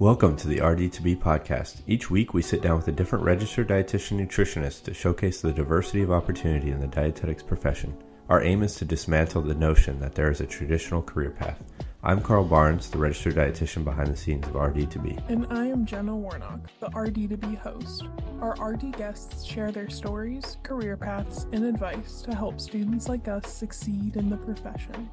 Welcome to the RD2BE podcast. Each week we sit down with a different registered dietitian nutritionist to showcase the diversity of opportunity in the dietetics profession. Our aim is to dismantle the notion that there is a traditional career path. I'm Carl Barnes, the registered dietitian behind the scenes of RD2BE. And I am Jenna Warnock, the RD2BE host. Our RD guests share their stories, career paths, and advice to help students like us succeed in the profession.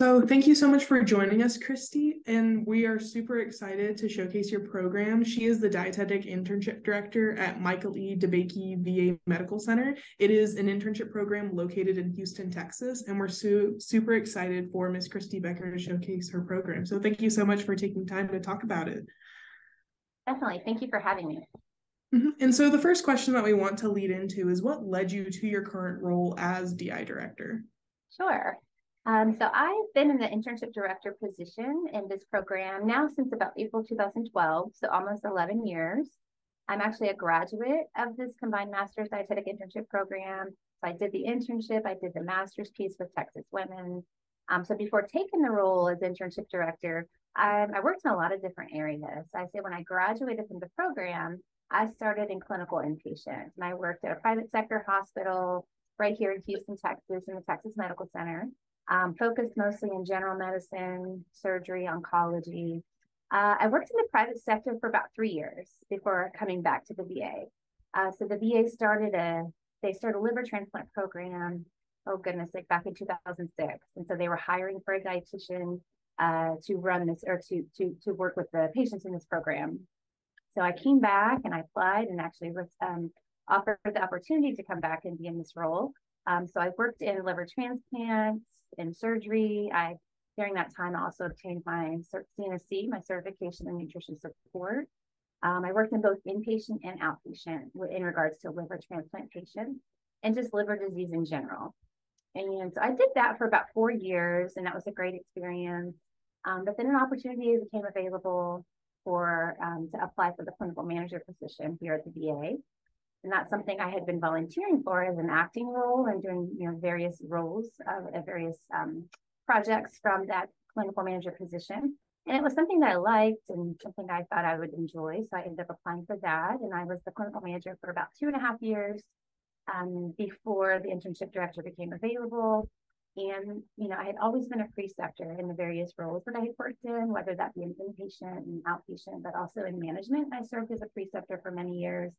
So, thank you so much for joining us, Kristy. And we are super excited to showcase your program. She is the dietetic internship director at Michael E. DeBakey VA Medical Center. It is an internship program located in Houston, Texas. And we're su- super excited for Miss Kristy Becker to showcase her program. So, thank you so much for taking time to talk about it. Definitely. Thank you for having me. Mm-hmm. And so, the first question that we want to lead into is what led you to your current role as DI director? Sure. Um, so I've been in the internship director position in this program now since about April 2012, so almost 11 years. I'm actually a graduate of this combined master's dietetic internship program. So I did the internship, I did the master's piece with Texas Women. Um, so before taking the role as internship director, I, I worked in a lot of different areas. I say when I graduated from the program, I started in clinical inpatient and I worked at a private sector hospital right here in Houston, Texas, in the Texas Medical Center um, focused mostly in general medicine, surgery, oncology. Uh, I worked in the private sector for about three years before coming back to the VA. Uh, so the VA started a they started a liver transplant program. Oh goodness, like back in 2006, and so they were hiring for a dietitian uh, to run this or to to to work with the patients in this program. So I came back and I applied and actually was um, offered the opportunity to come back and be in this role. Um, so I worked in liver transplants, in surgery. I during that time I also obtained my CNSC, my certification in nutrition support. Um, I worked in both inpatient and outpatient in regards to liver transplant patients and just liver disease in general. And so I did that for about four years, and that was a great experience. Um, but then an opportunity became available for um, to apply for the clinical manager position here at the VA. And that's something I had been volunteering for as an acting role and doing you know various roles of, at various um, projects from that clinical manager position. And it was something that I liked and something I thought I would enjoy. So I ended up applying for that. And I was the clinical manager for about two and a half years um, before the internship director became available. And, you know, I had always been a preceptor in the various roles that I had worked in, whether that be in inpatient and outpatient, but also in management. I served as a preceptor for many years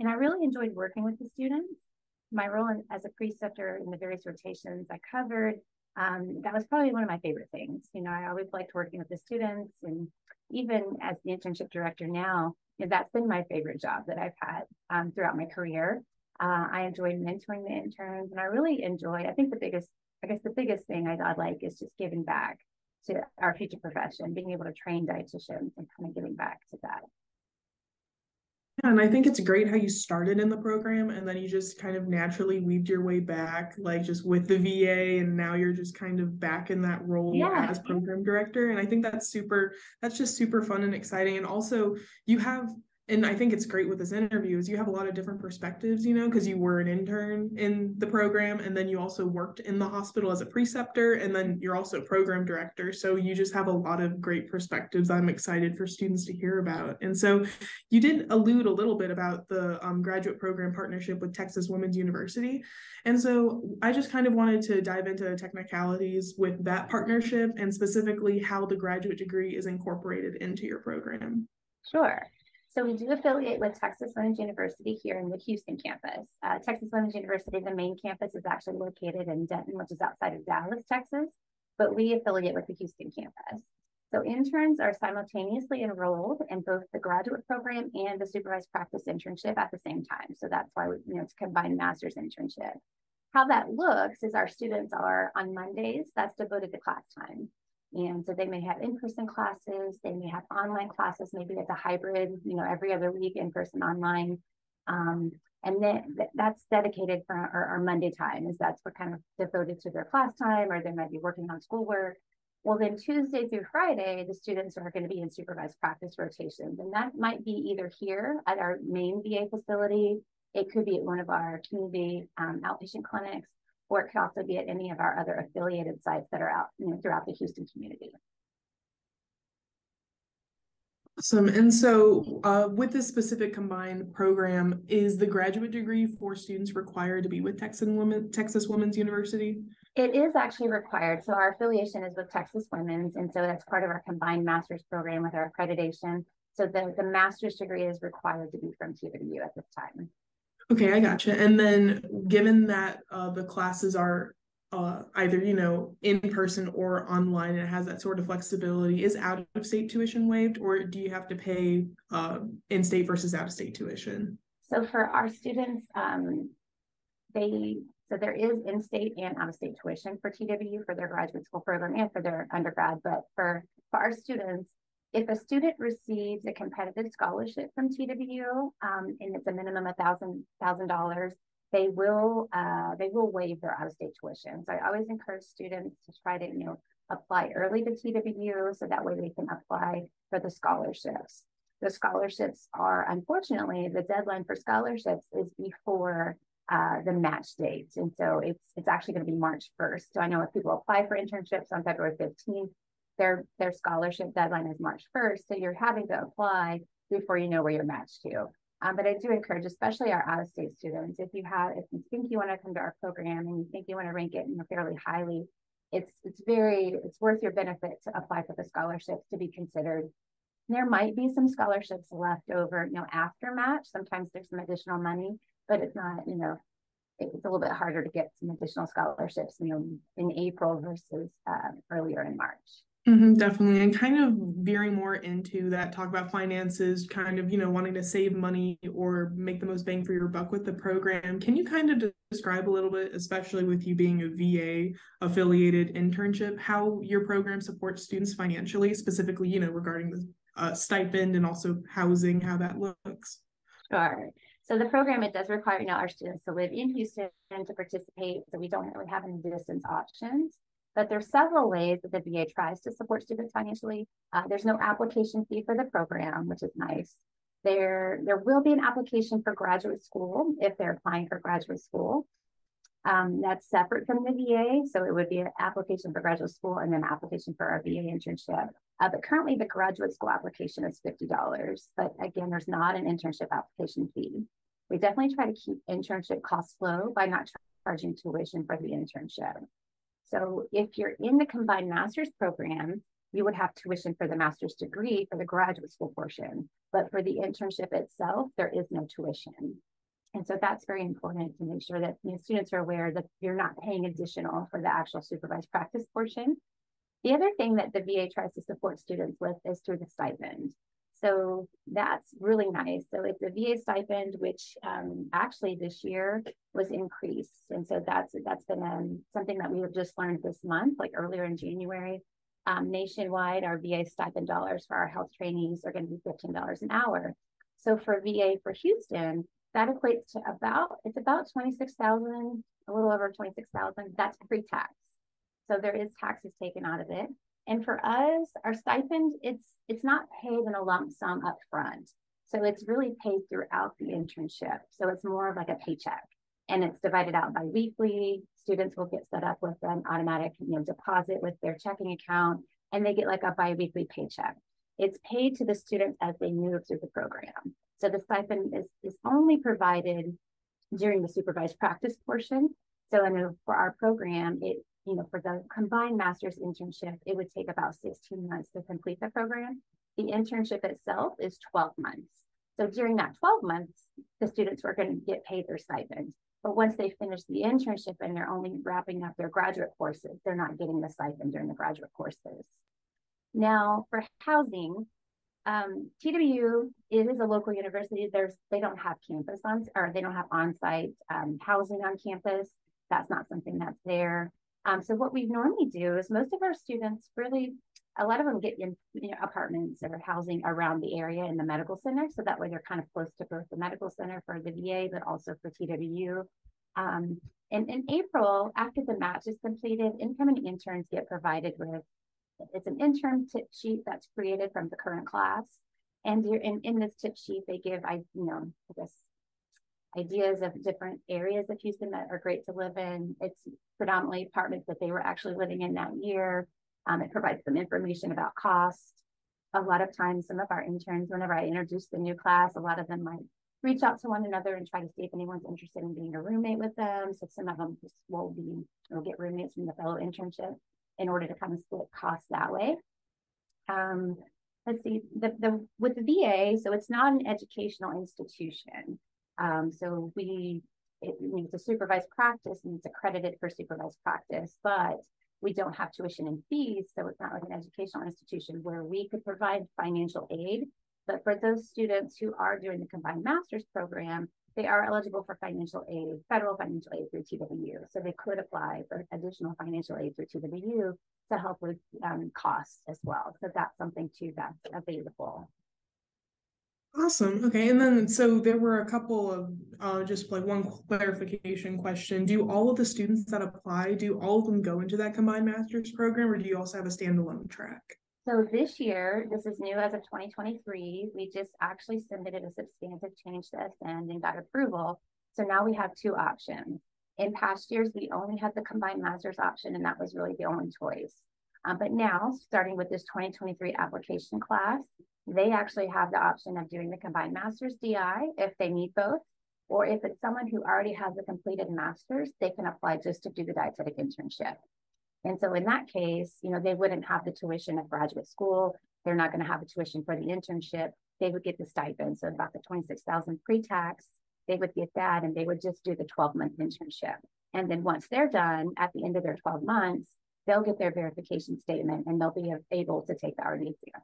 and I really enjoyed working with the students. My role in, as a preceptor in the various rotations I covered, um, that was probably one of my favorite things. You know, I always liked working with the students, and even as the internship director now, you know, that's been my favorite job that I've had um, throughout my career. Uh, I enjoyed mentoring the interns, and I really enjoy. I think the biggest, I guess, the biggest thing I, I like is just giving back to our future profession, being able to train dietitians and kind of giving back to that. Yeah, and I think it's great how you started in the program and then you just kind of naturally weaved your way back, like just with the VA, and now you're just kind of back in that role yeah. as program director. And I think that's super, that's just super fun and exciting. And also, you have and I think it's great with this interview is you have a lot of different perspectives, you know, because you were an intern in the program and then you also worked in the hospital as a preceptor and then you're also program director. So you just have a lot of great perspectives I'm excited for students to hear about. And so you did allude a little bit about the um, graduate program partnership with Texas Women's University. And so I just kind of wanted to dive into technicalities with that partnership and specifically how the graduate degree is incorporated into your program. Sure. So we do affiliate with Texas Women's University here in the Houston campus. Uh, Texas Women's University, the main campus is actually located in Denton, which is outside of Dallas, Texas, but we affiliate with the Houston campus. So interns are simultaneously enrolled in both the graduate program and the supervised practice internship at the same time. So that's why we, you know, it's combined master's internship. How that looks is our students are on Mondays, that's devoted to class time. And so they may have in-person classes, they may have online classes, maybe it's a hybrid, you know, every other week in-person online. Um, and then that's dedicated for our, our, Monday time, is that's what kind of devoted to their class time, or they might be working on schoolwork. Well, then Tuesday through Friday, the students are going to be in supervised practice rotations. And that might be either here at our main VA facility, it could be at one of our community um, outpatient clinics, or it could also be at any of our other affiliated sites that are out you know, throughout the Houston community. Awesome. And so, uh, with this specific combined program, is the graduate degree for students required to be with Texas Women Texas Women's University? It is actually required. So our affiliation is with Texas Women's, and so that's part of our combined master's program with our accreditation. So the, the master's degree is required to be from TWU at this time. Okay, I gotcha. And then given that uh, the classes are uh, either you know in person or online and it has that sort of flexibility is out of state tuition waived or do you have to pay uh, in state versus out of state tuition so for our students um, they so there is in state and out of state tuition for twu for their graduate school program and for their undergrad but for for our students if a student receives a competitive scholarship from TWU um, and it's a minimum of thousand thousand dollars, they will uh, they will waive their out-of-state tuition. So I always encourage students to try to you know apply early to TWU so that way they can apply for the scholarships. The scholarships are unfortunately the deadline for scholarships is before uh, the match date, and so it's it's actually going to be March 1st. So I know if people apply for internships on February 15th, their their scholarship deadline is March 1st. So you're having to apply before you know where you're matched to. Um, but I do encourage, especially our out-of-state students, if you have, if you think you want to come to our program and you think you want to rank it you know, fairly highly, it's it's very it's worth your benefit to apply for the scholarships to be considered. There might be some scholarships left over, you know, after match. Sometimes there's some additional money, but it's not, you know, it's a little bit harder to get some additional scholarships, you know, in April versus uh, earlier in March. Mm-hmm, definitely. And kind of veering more into that talk about finances, kind of, you know, wanting to save money or make the most bang for your buck with the program. Can you kind of describe a little bit, especially with you being a VA affiliated internship, how your program supports students financially, specifically, you know, regarding the uh, stipend and also housing, how that looks? Sure. So the program, it does require, you know, our students to live in Houston to participate. So we don't really have any distance options. But there's several ways that the VA tries to support students financially. Uh, there's no application fee for the program, which is nice. There, there will be an application for graduate school if they're applying for graduate school. Um, that's separate from the VA. So it would be an application for graduate school and then application for our VA internship. Uh, but currently the graduate school application is $50. But again, there's not an internship application fee. We definitely try to keep internship costs low by not charging tuition for the internship. So if you're in the combined master's program, you would have tuition for the master's degree for the graduate school portion. But for the internship itself, there is no tuition. And so that's very important to make sure that you know, students are aware that you're not paying additional for the actual supervised practice portion. The other thing that the VA tries to support students with is through the stipend. So that's really nice. So it's a VA stipend, which um, actually this year was increased, and so that's that's been um, something that we have just learned this month, like earlier in January. Um, nationwide, our VA stipend dollars for our health trainees are going to be fifteen dollars an hour. So for VA for Houston, that equates to about it's about twenty six thousand, a little over twenty six thousand. That's pre tax. So there is taxes taken out of it. And for us, our stipend, it's it's not paid in a lump sum up front. So it's really paid throughout the internship. So it's more of like a paycheck and it's divided out bi-weekly. Students will get set up with an automatic you know, deposit with their checking account and they get like a bi-weekly paycheck. It's paid to the students as they move through the program. So the stipend is, is only provided during the supervised practice portion. So in, for our program, it you know, for the combined master's internship, it would take about 16 months to complete the program. The internship itself is 12 months. So during that 12 months, the students were going to get paid their stipend. But once they finish the internship and they're only wrapping up their graduate courses, they're not getting the stipend during the graduate courses. Now, for housing, um, TWU it is a local university. There's they don't have campus on or they don't have on-site um, housing on campus. That's not something that's there. Um, so what we normally do is most of our students really, a lot of them get in you know, apartments or housing around the area in the medical center. So that way they're kind of close to both the medical center for the VA, but also for TWU. Um, and in April, after the match is completed, incoming interns get provided with, it's an intern tip sheet that's created from the current class. And in, in this tip sheet, they give, I, you know, I guess ideas of different areas of Houston that are great to live in. It's predominantly apartments that they were actually living in that year. Um, it provides some information about cost. a lot of times, some of our interns, whenever I introduce the new class, a lot of them might reach out to one another and try to see if anyone's interested in being a roommate with them. So some of them just will be will get roommates from the fellow internship in order to kind of split costs that way. Um, let's see the the with the VA, so it's not an educational institution. Um, so we it needs a supervised practice and it's accredited for supervised practice, but we don't have tuition and fees, so it's not like an educational institution where we could provide financial aid. But for those students who are doing the combined master's program, they are eligible for financial aid, federal financial aid through TWU. So they could apply for additional financial aid through TWU to help with um, costs as well. So that's something too that's available. Awesome. Okay. And then, so there were a couple of uh, just like one clarification question. Do all of the students that apply, do all of them go into that combined master's program or do you also have a standalone track? So this year, this is new as of 2023. We just actually submitted a substantive change to ACEND and got approval. So now we have two options. In past years, we only had the combined master's option, and that was really the only choice. Um, but now, starting with this 2023 application class, they actually have the option of doing the combined master's DI if they need both, or if it's someone who already has a completed master's, they can apply just to do the dietetic internship. And so in that case, you know, they wouldn't have the tuition of graduate school. They're not going to have the tuition for the internship. They would get the stipend. So about the 26,000 pre-tax, they would get that and they would just do the 12 month internship. And then once they're done at the end of their 12 months, they'll get their verification statement and they'll be able to take the RD exam.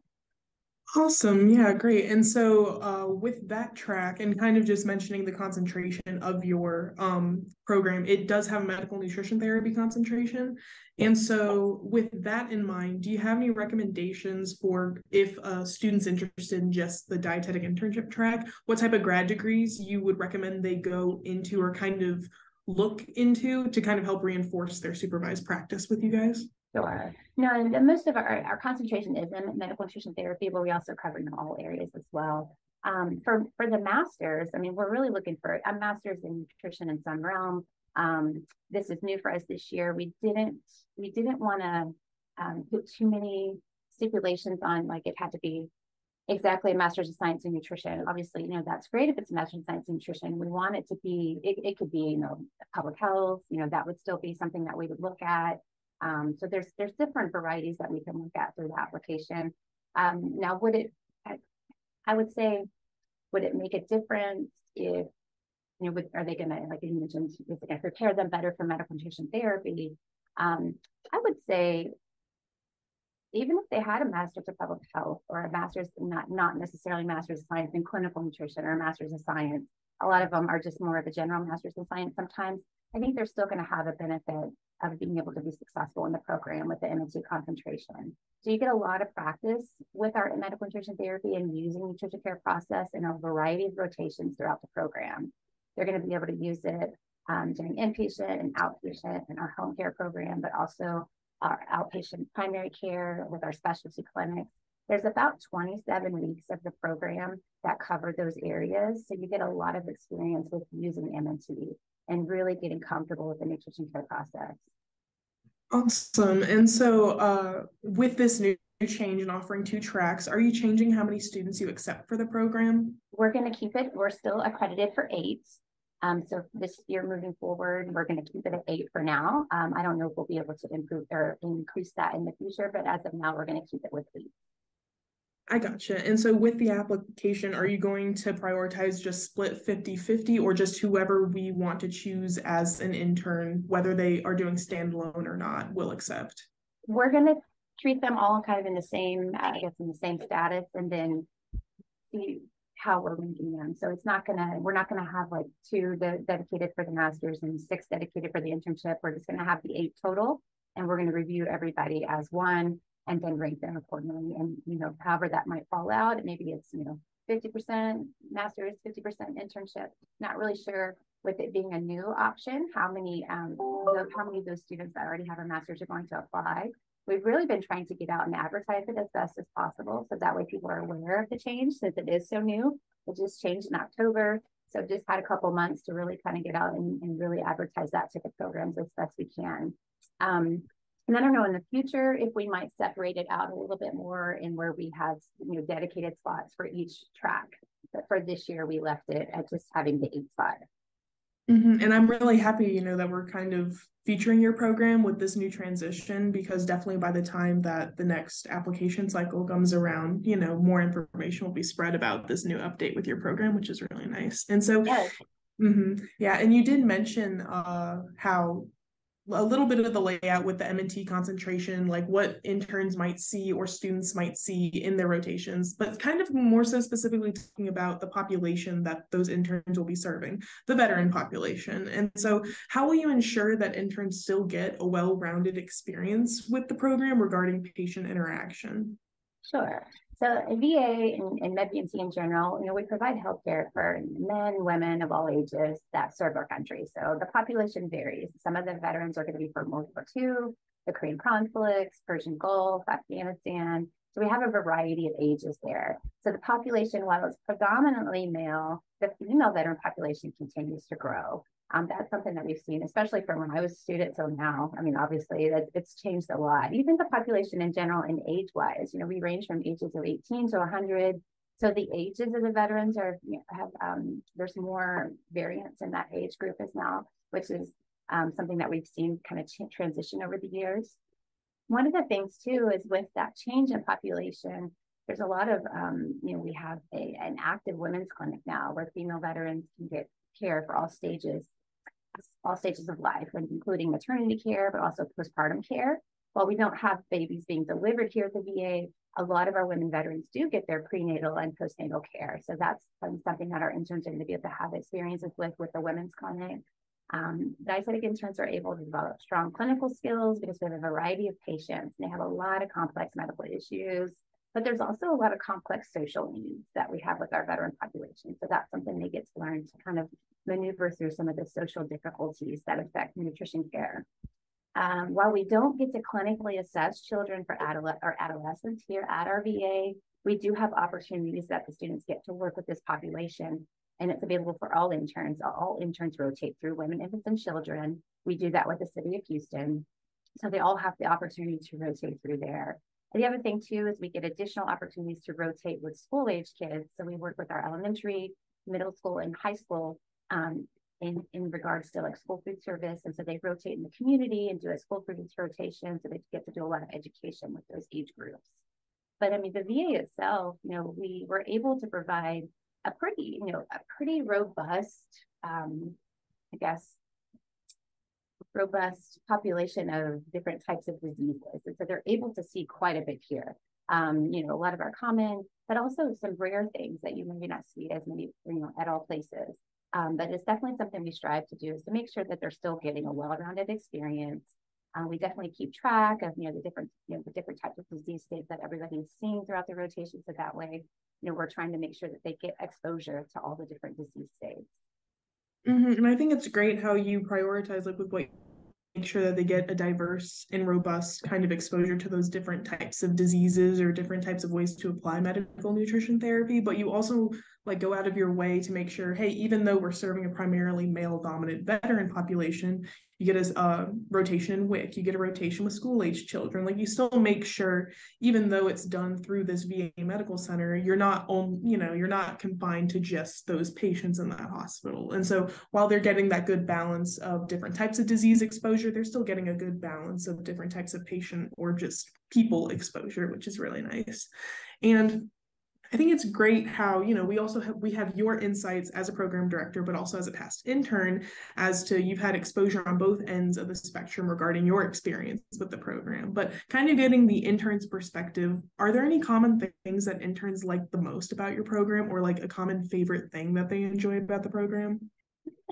Awesome. Yeah, great. And so uh, with that track and kind of just mentioning the concentration of your um, program, it does have a medical nutrition therapy concentration. And so with that in mind, do you have any recommendations for if a student's interested in just the dietetic internship track, what type of grad degrees you would recommend they go into or kind of look into to kind of help reinforce their supervised practice with you guys? Sure. No, and most of our, our concentration is in medical nutrition therapy, but we also cover in all areas as well. Um, for for the masters, I mean, we're really looking for a master's in nutrition in some realm. Um, this is new for us this year. We didn't we didn't want to um, put too many stipulations on like it had to be exactly a master's of science in nutrition. Obviously, you know, that's great if it's a master's of science in nutrition. We want it to be, it, it could be, you know, public health, you know, that would still be something that we would look at. Um, so there's there's different varieties that we can look at through the application. Um, now, would it, I, I, would say, would it make a difference if, you know, would, are they going to, like you mentioned, is it going to prepare them better for medical nutrition therapy? Um, I would say, even if they had a master's of public health or a master's, not not necessarily master's of science in clinical nutrition or a master's of science, a lot of them are just more of a general master's in science. Sometimes I think they're still going to have a benefit of being able to be successful in the program with the MNT concentration. So you get a lot of practice with our medical nutrition therapy and using nutrition care process in a variety of rotations throughout the program. They're going to be able to use it um, during inpatient and outpatient in our home care program, but also our outpatient primary care with our specialty clinics. There's about 27 weeks of the program that cover those areas. So you get a lot of experience with using MNT and really getting comfortable with the nutrition care process. Awesome. And so uh, with this new change and offering two tracks, are you changing how many students you accept for the program? We're going to keep it, we're still accredited for eight. Um, so this year moving forward, we're going to keep it at eight for now. Um, I don't know if we'll be able to improve or increase that in the future, but as of now, we're going to keep it with eight. I gotcha. And so with the application, are you going to prioritize just split 50 50 or just whoever we want to choose as an intern, whether they are doing standalone or not, will accept? We're going to treat them all kind of in the same, I guess, in the same status and then see how we're ranking them. So it's not going to, we're not going to have like two de- dedicated for the master's and six dedicated for the internship. We're just going to have the eight total and we're going to review everybody as one and then rank them accordingly. And, you know, however that might fall out, maybe it's, you know, 50% master's, 50% internship, not really sure with it being a new option, how many, um, how many of those students that already have a master's are going to apply. We've really been trying to get out and advertise it as best as possible. So that way people are aware of the change since it is so new. It just changed in October. So just had a couple months to really kind of get out and, and really advertise that to the programs as best we can. Um, And I don't know in the future if we might separate it out a little bit more in where we have you know dedicated spots for each track. But for this year, we left it at just having the eight spot. Mm-hmm. And I'm really happy, you know, that we're kind of featuring your program with this new transition because definitely by the time that the next application cycle comes around, you know, more information will be spread about this new update with your program, which is really nice. And so, yes. mm-hmm, yeah, and you did mention uh, how a little bit of the layout with the MNT concentration, like what interns might see or students might see in their rotations, but kind of more so specifically talking about the population that those interns will be serving, the veteran population. And so how will you ensure that interns still get a well-rounded experience with the program regarding patient interaction? Sure. So VA and, and MEDVAMC in general, you know, we provide healthcare for men, women of all ages that serve our country. So the population varies. Some of the veterans are going to be from World War II, the Korean conflicts, Persian Gulf, Afghanistan. So we have a variety of ages there. So the population, while it's predominantly male, the female veteran population continues to grow. Um, that's something that we've seen, especially from when I was a student till now. I mean, obviously, that it's changed a lot. Even the population in general and age wise, you know, we range from ages of 18 to 100. So the ages of the veterans are you know, have um, there's more variance in that age group as now, which is um, something that we've seen kind of transition over the years. One of the things too is with that change in population, there's a lot of um, you know we have a an active women's clinic now where female veterans can get care for all stages all stages of life, including maternity care, but also postpartum care. While we don't have babies being delivered here at the VA, a lot of our women veterans do get their prenatal and postnatal care. So that's something that our interns are going to be able to have experiences with with the women's clinic. Um, dietetic interns are able to develop strong clinical skills because we have a variety of patients and they have a lot of complex medical issues. But there's also a lot of complex social needs that we have with our veteran population. So that's something they get to learn to kind of maneuver through some of the social difficulties that affect nutrition care. Um, while we don't get to clinically assess children for adolescent or adolescents here at our VA, we do have opportunities that the students get to work with this population and it's available for all interns. All interns rotate through women, infants, and children. We do that with the city of Houston. So they all have the opportunity to rotate through there. The other thing too is we get additional opportunities to rotate with school age kids. So we work with our elementary, middle school, and high school um, in, in regards to like school food service. And so they rotate in the community and do a school food rotation. So they get to do a lot of education with those age groups. But I mean, the VA itself, you know, we were able to provide a pretty, you know, a pretty robust, um, I guess, robust population of different types of diseases. And so they're able to see quite a bit here. Um, you know, a lot of our common, but also some rare things that you maybe not see as many, you know, at all places. Um, but it's definitely something we strive to do is to make sure that they're still getting a well-rounded experience. Uh, we definitely keep track of you know the different you know the different types of disease states that everybody's seeing throughout the rotation. So that way, you know, we're trying to make sure that they get exposure to all the different disease states. Mm-hmm. And I think it's great how you prioritize like with what make sure that they get a diverse and robust kind of exposure to those different types of diseases or different types of ways to apply medical nutrition therapy but you also like go out of your way to make sure hey even though we're serving a primarily male dominant veteran population you get a uh, rotation in WIC, you get a rotation with school age children. Like you still make sure, even though it's done through this VA medical center, you're not on, you know, you're not confined to just those patients in that hospital. And so while they're getting that good balance of different types of disease exposure, they're still getting a good balance of different types of patient or just people exposure, which is really nice. And I think it's great how, you know, we also have we have your insights as a program director, but also as a past intern, as to you've had exposure on both ends of the spectrum regarding your experience with the program. But kind of getting the intern's perspective, are there any common things that interns like the most about your program or like a common favorite thing that they enjoy about the program?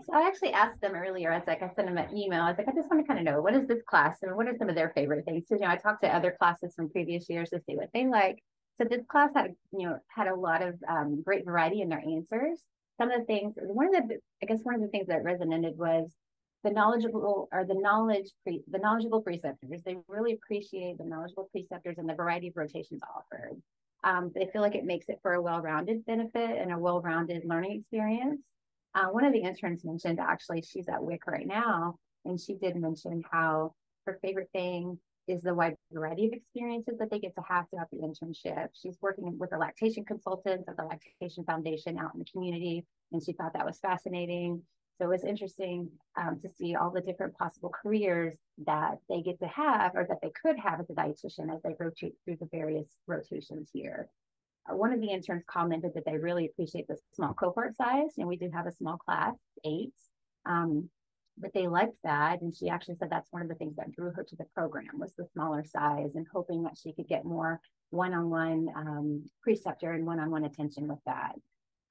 So I actually asked them earlier. I was like, I sent them an email. I was like, I just want to kind of know what is this class and what are some of their favorite things. So, you know, I talked to other classes from previous years to see what they like. So this class had, you know, had a lot of um, great variety in their answers. Some of the things, one of the, I guess one of the things that resonated was the knowledgeable or the knowledge, pre, the knowledgeable preceptors. They really appreciate the knowledgeable preceptors and the variety of rotations offered. Um, they feel like it makes it for a well-rounded benefit and a well-rounded learning experience. Uh, one of the interns mentioned actually she's at WIC right now, and she did mention how her favorite thing is the wide variety of experiences that they get to have throughout the internship. She's working with a lactation consultant of the Lactation Foundation out in the community, and she thought that was fascinating. So it was interesting um, to see all the different possible careers that they get to have or that they could have as a dietitian as they rotate through the various rotations here. Uh, one of the interns commented that they really appreciate the small cohort size, and we do have a small class, eight. Um, but they liked that and she actually said that's one of the things that drew her to the program was the smaller size and hoping that she could get more one-on-one um, preceptor and one-on-one attention with that.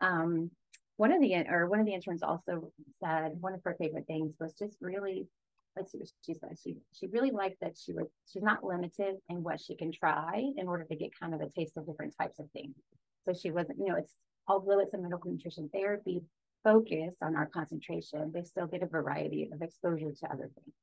Um, one of the or one of the interns also said one of her favorite things was just really let's see what she said she she really liked that she was she's not limited in what she can try in order to get kind of a taste of different types of things. So she wasn't you know it's although it's a medical nutrition therapy focus on our concentration, they still get a variety of exposure to other things.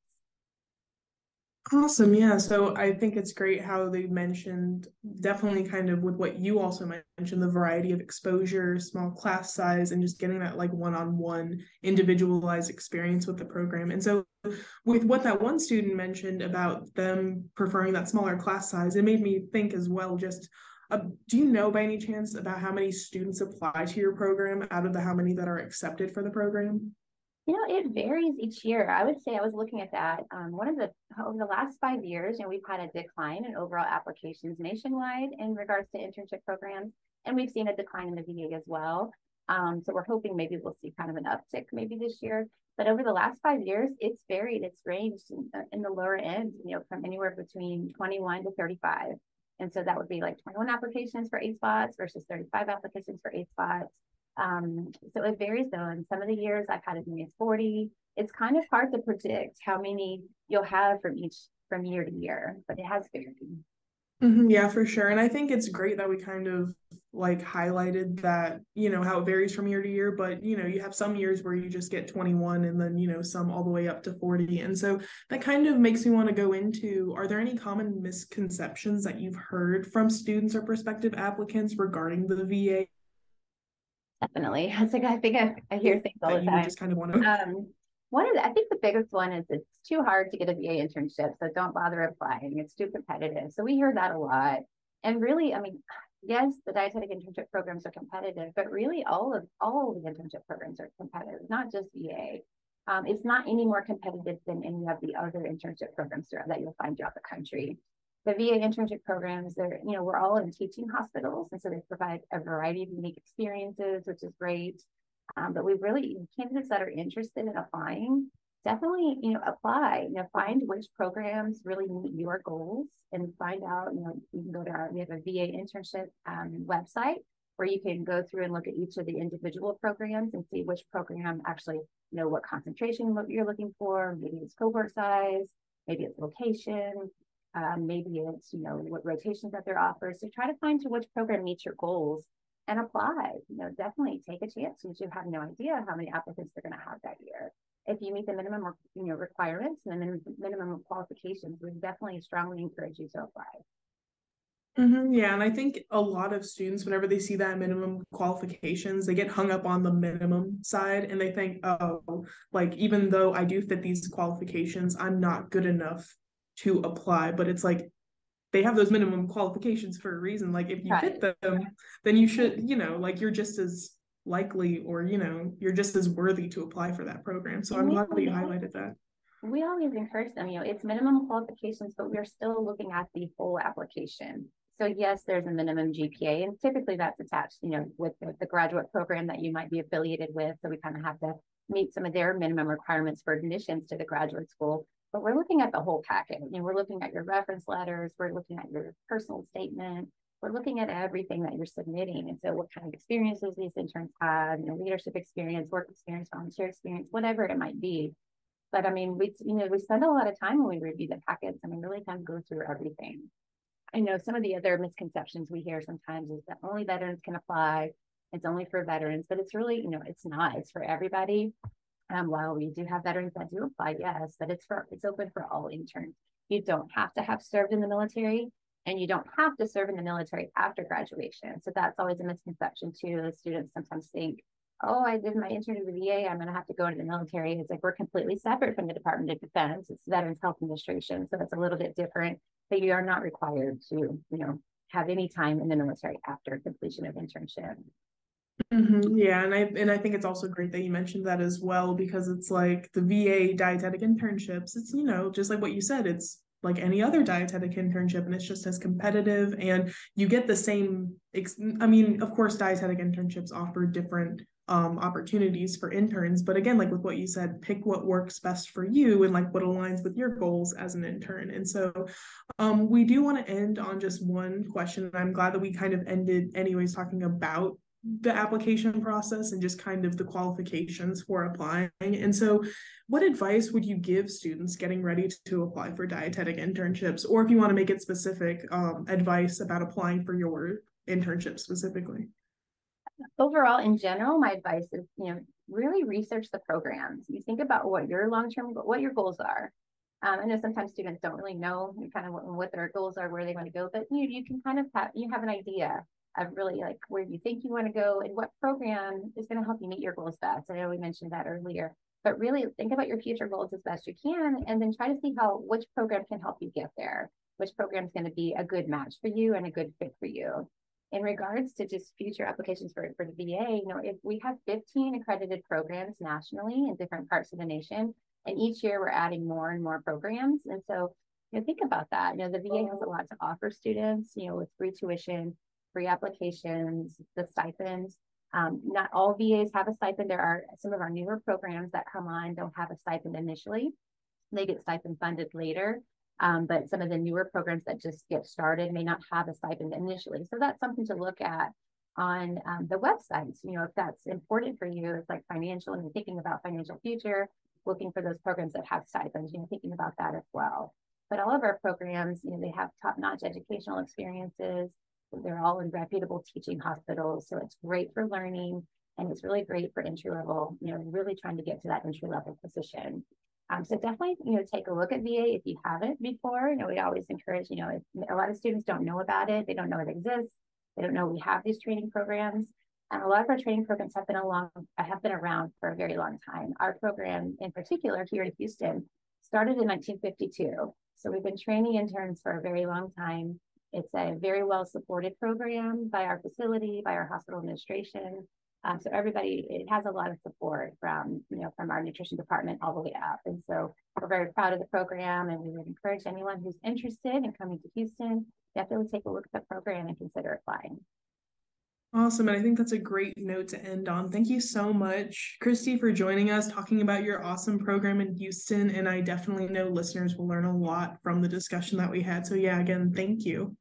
Awesome. Yeah. So I think it's great how they mentioned definitely kind of with what you also mentioned the variety of exposure, small class size, and just getting that like one on one individualized experience with the program. And so, with what that one student mentioned about them preferring that smaller class size, it made me think as well just uh, do you know by any chance about how many students apply to your program out of the how many that are accepted for the program? You know, it varies each year. I would say I was looking at that. Um, one of the over the last five years, you know, we've had a decline in overall applications nationwide in regards to internship programs, and we've seen a decline in the VA as well. Um, so we're hoping maybe we'll see kind of an uptick maybe this year. But over the last five years, it's varied. It's ranged in, in the lower end, you know, from anywhere between 21 to 35. And so that would be like 21 applications for eight spots versus 35 applications for eight spots. Um, so it varies though. In some of the years I've had as many as 40. It's kind of hard to predict how many you'll have from each from year to year, but it has varied. Mm-hmm, yeah, for sure. And I think it's great that we kind of like highlighted that, you know, how it varies from year to year, but you know, you have some years where you just get 21 and then, you know, some all the way up to 40. And so that kind of makes me want to go into are there any common misconceptions that you've heard from students or prospective applicants regarding the VA? Definitely. I think I think I, I hear things all the time. Just kind of want to um, one of the, I think the biggest one is it's too hard to get a VA internship, so don't bother applying. It's too competitive. So we hear that a lot. And really, I mean, yes, the dietetic internship programs are competitive, but really all of all of the internship programs are competitive, not just VA. Um, it's not any more competitive than any of the other internship programs that you'll find throughout the country. The VA internship programs, they're, you know, we're all in teaching hospitals, and so they provide a variety of unique experiences, which is great. Um, but we really candidates that are interested in applying, definitely, you know, apply, you know, find which programs really meet your goals and find out, you know, you can go to our, we have a VA internship um, website where you can go through and look at each of the individual programs and see which program actually you know what concentration you're looking for. Maybe it's cohort size, maybe it's location, um, maybe it's you know what rotations that they're offered. So try to find to which program meets your goals and apply. You know, definitely take a chance since you have no idea how many applicants they're going to have that year. If you meet the minimum, you know, requirements and the minimum qualifications, we definitely strongly encourage you to apply. Mm-hmm, yeah, and I think a lot of students, whenever they see that minimum qualifications, they get hung up on the minimum side and they think, oh, like even though I do fit these qualifications, I'm not good enough to apply. But it's like they have those minimum qualifications for a reason. Like if you right. fit them, then you should, you know, like you're just as likely or, you know, you're just as worthy to apply for that program. So I'm glad that you highlighted that. We always encourage them, you know, it's minimum qualifications, but we're still looking at the whole application. So yes, there's a minimum GPA, and typically that's attached, you know, with the, the graduate program that you might be affiliated with. So we kind of have to meet some of their minimum requirements for admissions to the graduate school but we're looking at the whole packet. You know, we're looking at your reference letters, we're looking at your personal statement, we're looking at everything that you're submitting. And so what kind of experiences these interns have, you know, leadership experience, work experience, volunteer experience, whatever it might be. But I mean, we you know, we spend a lot of time when we review the packets I mean, really kind of go through everything. I know some of the other misconceptions we hear sometimes is that only veterans can apply. It's only for veterans, but it's really, you know, it's not. It's for everybody. Um, while we do have veterans that do apply, yes, but it's for it's open for all interns. You don't have to have served in the military, and you don't have to serve in the military after graduation. So that's always a misconception too. The students sometimes think, oh, I did my intern at the VA, I'm going to have to go into the military. It's like we're completely separate from the Department of Defense. It's Veterans Health Administration, so it's a little bit different. But you are not required to, you know, have any time in the military after completion of internship. Mm-hmm. Yeah, and I and I think it's also great that you mentioned that as well because it's like the VA dietetic internships. It's you know just like what you said. It's like any other dietetic internship and it's just as competitive and you get the same i mean of course dietetic internships offer different um, opportunities for interns but again like with what you said pick what works best for you and like what aligns with your goals as an intern. And so um, we do want to end on just one question. I'm glad that we kind of ended anyways talking about the application process and just kind of the qualifications for applying. And so, what advice would you give students getting ready to apply for dietetic internships, or if you want to make it specific, um, advice about applying for your internship specifically? Overall, in general, my advice is you know really research the programs. You think about what your long term, what your goals are. Um, I know sometimes students don't really know kind of what, what their goals are, where they want to go, but you you can kind of have you have an idea of really like where you think you want to go and what program is going to help you meet your goals best. I know we mentioned that earlier, but really think about your future goals as best you can and then try to see how which program can help you get there, which program is going to be a good match for you and a good fit for you. In regards to just future applications for, for the VA, you know, if we have 15 accredited programs nationally in different parts of the nation, and each year we're adding more and more programs. And so, you know, think about that. You know, the VA has a lot to offer students, you know, with free tuition, free applications, the stipends. Um, not all VAs have a stipend. There are some of our newer programs that come on don't have a stipend initially. They get stipend funded later. Um, but some of the newer programs that just get started may not have a stipend initially. So that's something to look at on um, the websites. You know, if that's important for you, it's like financial and you're thinking about financial future, looking for those programs that have stipends, you know, thinking about that as well. But all of our programs, you know, they have top-notch educational experiences. They're all in reputable teaching hospitals. So it's great for learning and it's really great for entry level, you know, really trying to get to that entry level position. Um, so definitely, you know, take a look at VA if you haven't before. You know, we always encourage, you know, a lot of students don't know about it. They don't know it exists. They don't know we have these training programs. And a lot of our training programs have been along, have been around for a very long time. Our program in particular here in Houston started in 1952. So we've been training interns for a very long time. It's a very well supported program by our facility, by our hospital administration. Um, so everybody, it has a lot of support from, you know, from our nutrition department all the way up. And so we're very proud of the program and we would encourage anyone who's interested in coming to Houston, definitely take a look at the program and consider applying. Awesome. And I think that's a great note to end on. Thank you so much, Kristy, for joining us, talking about your awesome program in Houston. And I definitely know listeners will learn a lot from the discussion that we had. So, yeah, again, thank you.